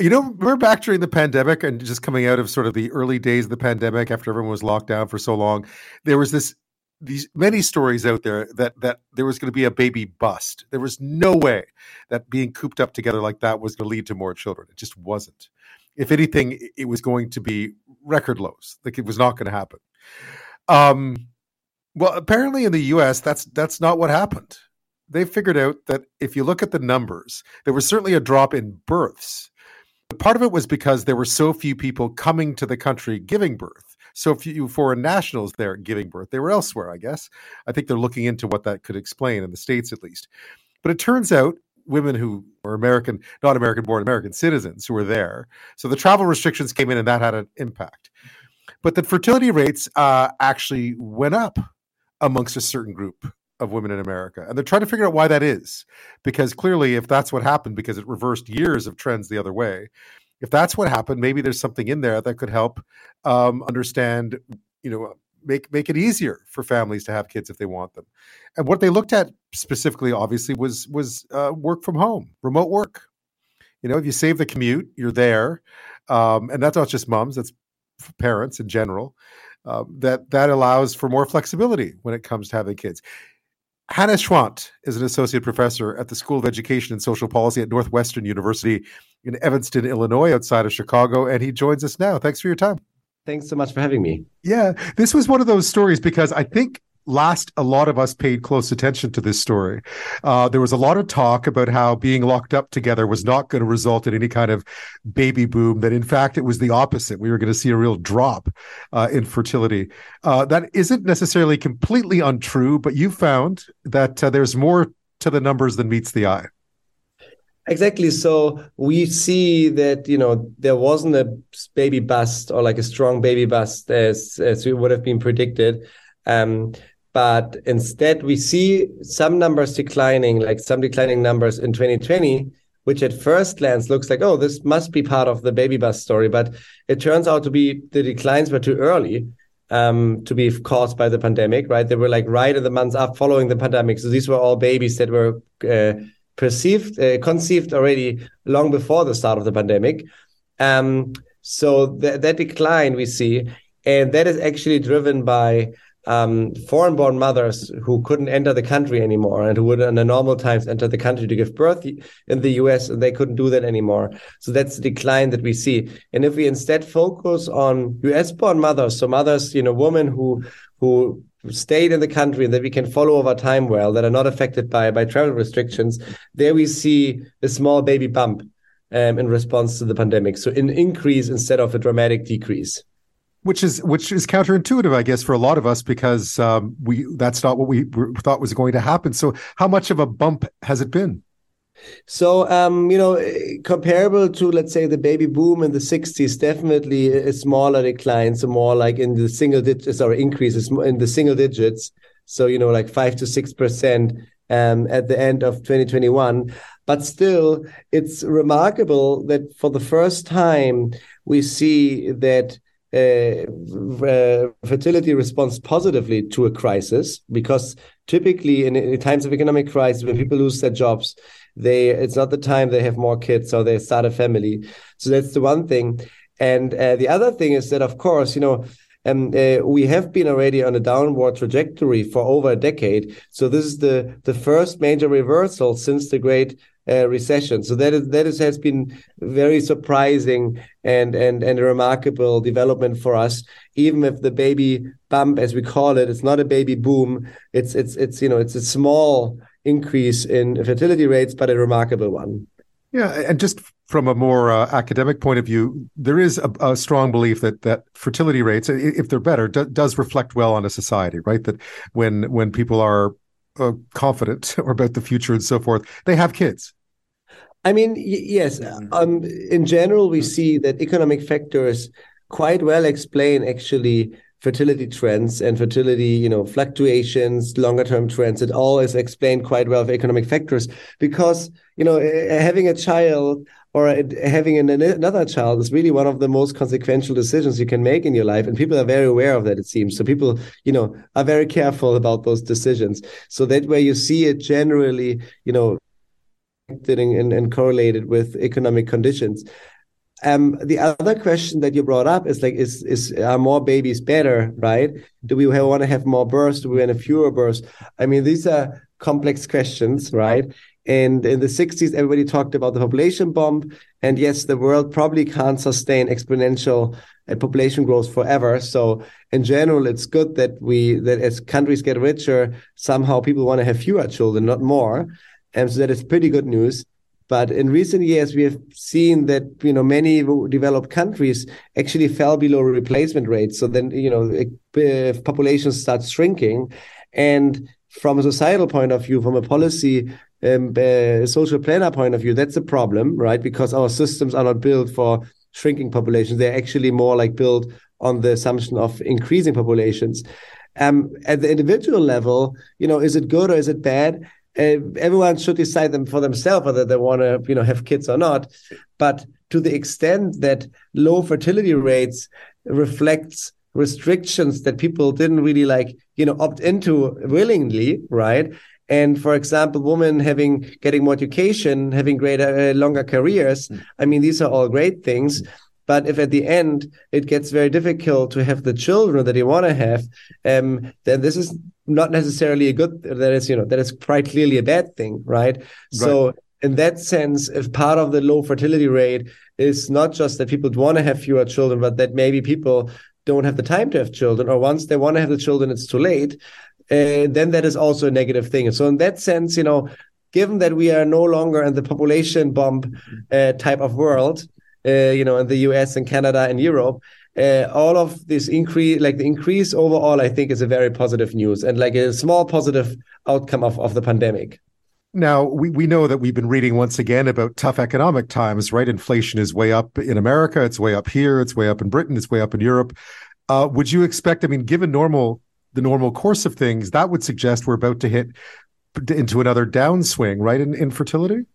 You know, we're back during the pandemic and just coming out of sort of the early days of the pandemic after everyone was locked down for so long. There was this these many stories out there that that there was going to be a baby bust. There was no way that being cooped up together like that was going to lead to more children. It just wasn't. If anything, it was going to be record lows. Like it was not going to happen. Um, well, apparently in the U.S., that's that's not what happened. They figured out that if you look at the numbers, there was certainly a drop in births. Part of it was because there were so few people coming to the country giving birth so few foreign nationals there giving birth. They were elsewhere, I guess. I think they're looking into what that could explain in the States at least. But it turns out women who were American, not American born American citizens who were there. So the travel restrictions came in and that had an impact. But the fertility rates uh, actually went up amongst a certain group of women in America. And they're trying to figure out why that is. Because clearly, if that's what happened, because it reversed years of trends the other way, if that's what happened, maybe there's something in there that could help um, understand, you know, make make it easier for families to have kids if they want them. And what they looked at specifically, obviously, was was uh, work from home, remote work. You know, if you save the commute, you're there, um, and that's not just moms; that's parents in general. Uh, that that allows for more flexibility when it comes to having kids. Hannes Schwandt is an associate professor at the School of Education and Social Policy at Northwestern University in Evanston, Illinois, outside of Chicago, and he joins us now. Thanks for your time. Thanks so much for having me. Yeah, this was one of those stories because I think last a lot of us paid close attention to this story. Uh, there was a lot of talk about how being locked up together was not going to result in any kind of baby boom. That in fact it was the opposite. We were going to see a real drop uh, in fertility. Uh, that isn't necessarily completely untrue, but you found that uh, there's more to the numbers than meets the eye. Exactly. So we see that you know there wasn't a baby bust or like a strong baby bust as as we would have been predicted. Um, but instead, we see some numbers declining, like some declining numbers in 2020, which at first glance looks like, oh, this must be part of the baby bust story. But it turns out to be the declines were too early um, to be caused by the pandemic, right? They were like right in the months up following the pandemic. So these were all babies that were uh, perceived, uh, conceived already long before the start of the pandemic. Um, so th- that decline we see, and that is actually driven by um, foreign born mothers who couldn't enter the country anymore and who would in the normal times enter the country to give birth in the US and they couldn't do that anymore. So that's the decline that we see. And if we instead focus on US born mothers, so mothers, you know, women who who stayed in the country that we can follow over time well, that are not affected by by travel restrictions, there we see a small baby bump um, in response to the pandemic. So an increase instead of a dramatic decrease which is which is counterintuitive, I guess, for a lot of us because um, we that's not what we thought was going to happen. So, how much of a bump has it been? So, um, you know, comparable to let's say the baby boom in the '60s, definitely a smaller decline, so more like in the single digits or increases in the single digits. So, you know, like five to six percent um, at the end of 2021. But still, it's remarkable that for the first time we see that uh, uh, fertility responds positively to a crisis because typically in, in, times of economic crisis when people lose their jobs they it's not the time they have more kids or they start a family so that's the one thing and uh, the other thing is that of course you know um, uh, we have been already on a downward trajectory for over a decade. So this is the the first major reversal since the Great uh, recession. So that is that is, has been very surprising and and and a remarkable development for us. Even if the baby bump, as we call it, it's not a baby boom. It's it's it's you know it's a small increase in fertility rates, but a remarkable one. Yeah, and just from a more uh, academic point of view, there is a, a, strong belief that that fertility rates, if they're better, do, does reflect well on a society. Right, that when when people are uh, confident about the future and so forth, they have kids. I mean, yes. Um, in general, we see that economic factors quite well explain actually fertility trends and fertility, you know, fluctuations, longer term trends. It all is explained quite well for economic factors because you know having a child or having another child is really one of the most consequential decisions you can make in your life and people are very aware of that it seems so people you know are very careful about those decisions so that way you see it generally you know and, and correlated with economic conditions Um, the other question that you brought up is like, is is are more babies better, right? Do we want to have more births? Do we want to have fewer births? I mean, these are complex questions, right? And in the 60s, everybody talked about the population bomb. And yes, the world probably can't sustain exponential uh, population growth forever. So in general, it's good that we that as countries get richer, somehow people want to have fewer children, not more. And so that is pretty good news. But in recent years, we have seen that you know many developed countries actually fell below replacement rates. So then you know populations start shrinking, and from a societal point of view, from a policy um, uh, social planner point of view, that's a problem, right? Because our systems are not built for shrinking populations; they're actually more like built on the assumption of increasing populations. Um, at the individual level, you know, is it good or is it bad? Uh, everyone should decide them for themselves whether they want to you know have kids or not but to the extent that low fertility rates reflects restrictions that people didn't really like you know opt into willingly right and for example women having getting more education having greater uh, longer careers mm. i mean these are all great things mm. But if at the end it gets very difficult to have the children that you want to have, um, then this is not necessarily a good. That is, you know, that is quite clearly a bad thing, right? right? So in that sense, if part of the low fertility rate is not just that people want to have fewer children, but that maybe people don't have the time to have children, or once they want to have the children, it's too late. Uh, then that is also a negative thing. So in that sense, you know, given that we are no longer in the population bomb uh, type of world, you know, in the US and Canada and Europe. Uh, all of this increase, like the increase overall, I think is a very positive news and like a small positive outcome of, of the pandemic. Now, we, we know that we've been reading once again about tough economic times, right? Inflation is way up in America, it's way up here, it's way up in Britain, it's way up in Europe. Uh, would you expect, I mean, given normal the normal course of things, that would suggest we're about to hit into another downswing, right, in, in fertility?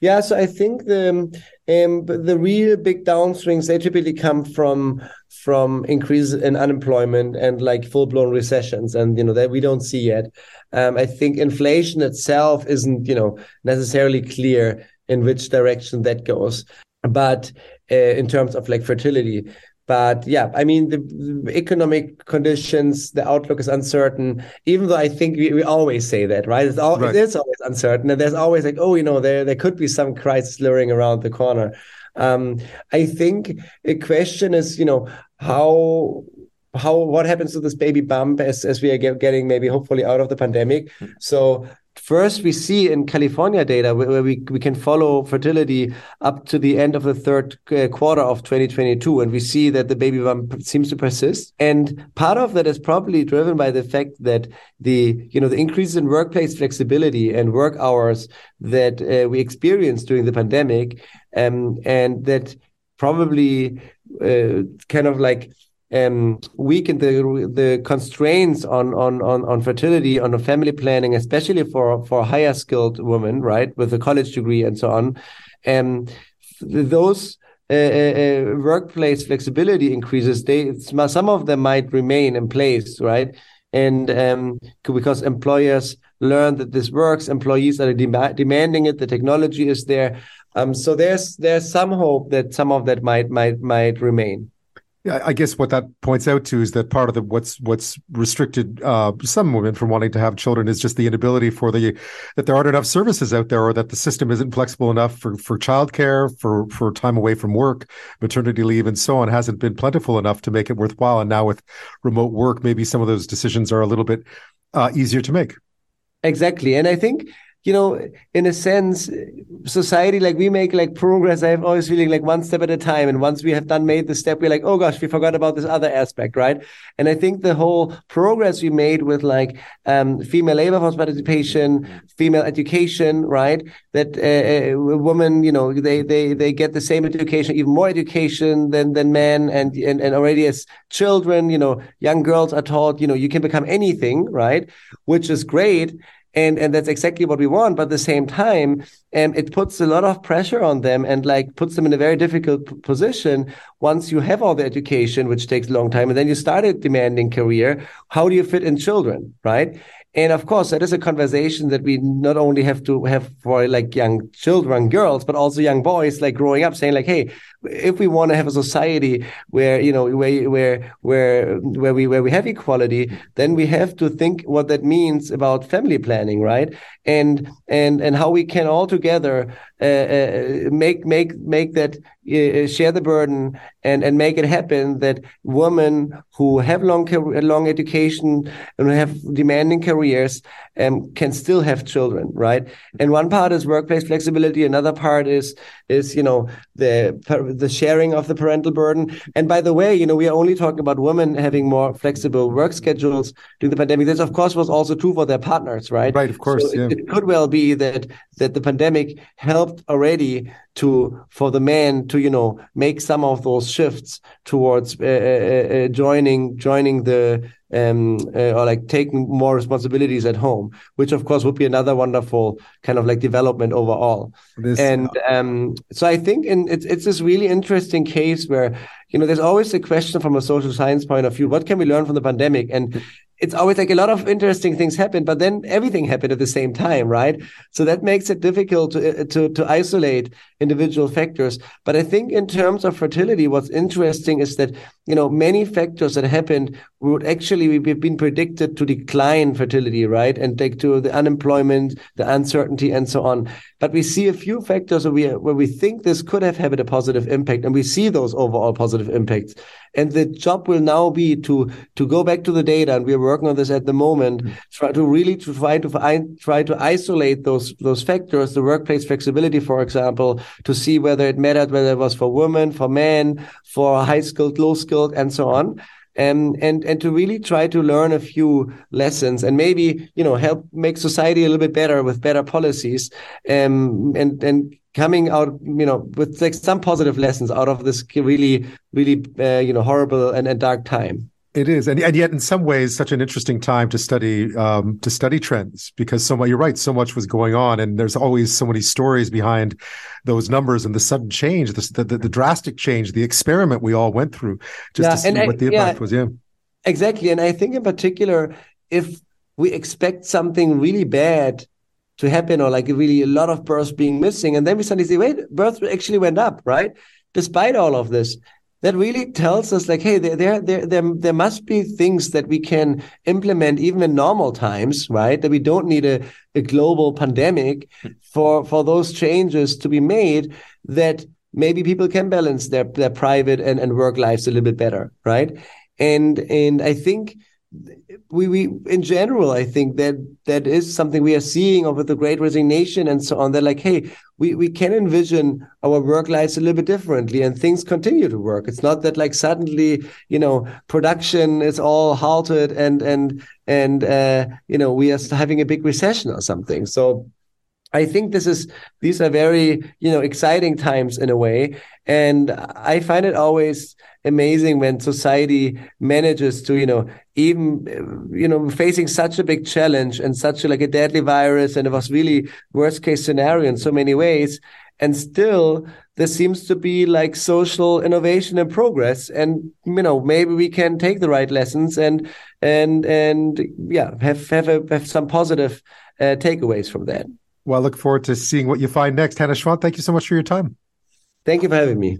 Yeah, so I think the um, the real big downswings they typically come from from increase in unemployment and like full blown recessions, and you know that we don't see yet. Um, I think inflation itself isn't you know necessarily clear in which direction that goes, but uh, in terms of like fertility, but yeah, I mean, the, the, economic conditions, the outlook is uncertain, even though I think we, we always say that, right? It's, all, right. it is always uncertain. And there's always like, oh, you know, there, there could be some crisis luring around the corner. Um, I think a question is, you know, how how what happens to this baby bump as, as we are get, getting maybe hopefully out of the pandemic mm-hmm. so First, we see in California data where we, we can follow fertility up to the end of the third uh, quarter of 2022, and we see that the baby bump seems to persist. And part of that is probably driven by the fact that the you know the increase in workplace flexibility and work hours that uh, we experienced during the pandemic, um, and that probably uh, kind of like um, weaken the the constraints on on on on fertility, on family planning, especially for for higher skilled women, right, with a college degree and so on. Um, those uh, uh, uh, workplace flexibility increases. They some of them might remain in place, right, and um, because employers learn that this works, employees are dem- demanding it. The technology is there. Um, so there's there's some hope that some of that might might might remain. I guess what that points out to is that part of the what's what's restricted uh, some women from wanting to have children is just the inability for the that there aren't enough services out there, or that the system isn't flexible enough for for childcare, for for time away from work, maternity leave, and so on hasn't been plentiful enough to make it worthwhile. And now with remote work, maybe some of those decisions are a little bit uh, easier to make. Exactly, and I think you know, in a sense, society, like we make like progress. I have always feeling like one step at a time. And once we have done made the step, we're like, oh gosh, we forgot about this other aspect, right? And I think the whole progress we made with like um, female labor force participation, female education, right? That uh, uh, women, you know, they they they get the same education, even more education than than men, and and and already as children, you know, young girls are taught, you know, you can become anything, right? Which is great and and that's exactly what we want but at the same time um, it puts a lot of pressure on them and like puts them in a very difficult position once you have all the education which takes a long time and then you start a demanding career how do you fit in children right and of course that is a conversation that we not only have to have for like young children girls but also young boys like growing up saying like hey if we want to have a society where you know where where where where we where we have equality then we have to think what that means about family planning right? And and and how we can all together uh, uh, make make make that uh, share the burden and and make it happen that women who have long long education and have demanding careers um, can still have children right? And one part is workplace flexibility. Another part is is you know the the sharing of the parental burden. And by the way you know we are only talking about women having more flexible work schedules during the pandemic. This of course was also true for their partners right? Right of course so yeah. it, it could well be that that the pandemic helped already to for the men to you know make some of those shifts towards uh, uh, uh, joining joining the um, uh, or like taking more responsibilities at home, which of course would be another wonderful kind of like development overall. This, and um, so I think in, it's it's this really interesting case where you know there's always a question from a social science point of view: what can we learn from the pandemic? And it's always like a lot of interesting things happen, but then everything happened at the same time, right? So that makes it difficult to, uh, to, to isolate individual factors. But I think in terms of fertility, what's interesting is that, you know, many factors that happened would actually be been predicted to decline fertility, right? And take to the unemployment, the uncertainty and so on. But we see a few factors where we, where we think this could have had a positive impact and we see those overall positive impacts. And the job will now be to, to go back to the data and we're working on this at the moment, mm-hmm. try to really to try to find, try to isolate those, those factors, the workplace flexibility, for example, to see whether it mattered, whether it was for women, for men, for high skilled, low skilled, and so on. Um, and and to really try to learn a few lessons and maybe you know help make society a little bit better with better policies um, and and coming out you know with like some positive lessons out of this really really uh, you know horrible and, and dark time it is, and, and yet in some ways, such an interesting time to study um, to study trends because so much. You're right, so much was going on, and there's always so many stories behind those numbers and the sudden change, the the, the drastic change, the experiment we all went through just yeah, to see what I, the impact yeah, was. Yeah, exactly, and I think in particular, if we expect something really bad to happen, or like really a lot of births being missing, and then we suddenly say, wait, birth actually went up, right? Despite all of this, that really tells us like hey there, there there there there must be things that we can implement even in normal times right? That we don't need a, a global pandemic for for those changes to be made that maybe people can balance their their private and, and work lives a little bit better right? And and i think we, we in general i think that that is something we are seeing over the great resignation and so on they're like hey we, we can envision our work lives a little bit differently and things continue to work. It's not that like suddenly you know production is all halted and and and uh, you know we are having a big recession or something. So I think this is these are very you know exciting times in a way, and I find it always amazing when society manages to, you know, even, you know, facing such a big challenge and such a, like a deadly virus, and it was really worst case scenario in so many ways. And still, there seems to be like social innovation and progress. And, you know, maybe we can take the right lessons and, and, and yeah, have, have, a, have some positive uh, takeaways from that. Well, I look forward to seeing what you find next. Hannes Schwandt, thank you so much for your time. Thank you for having me.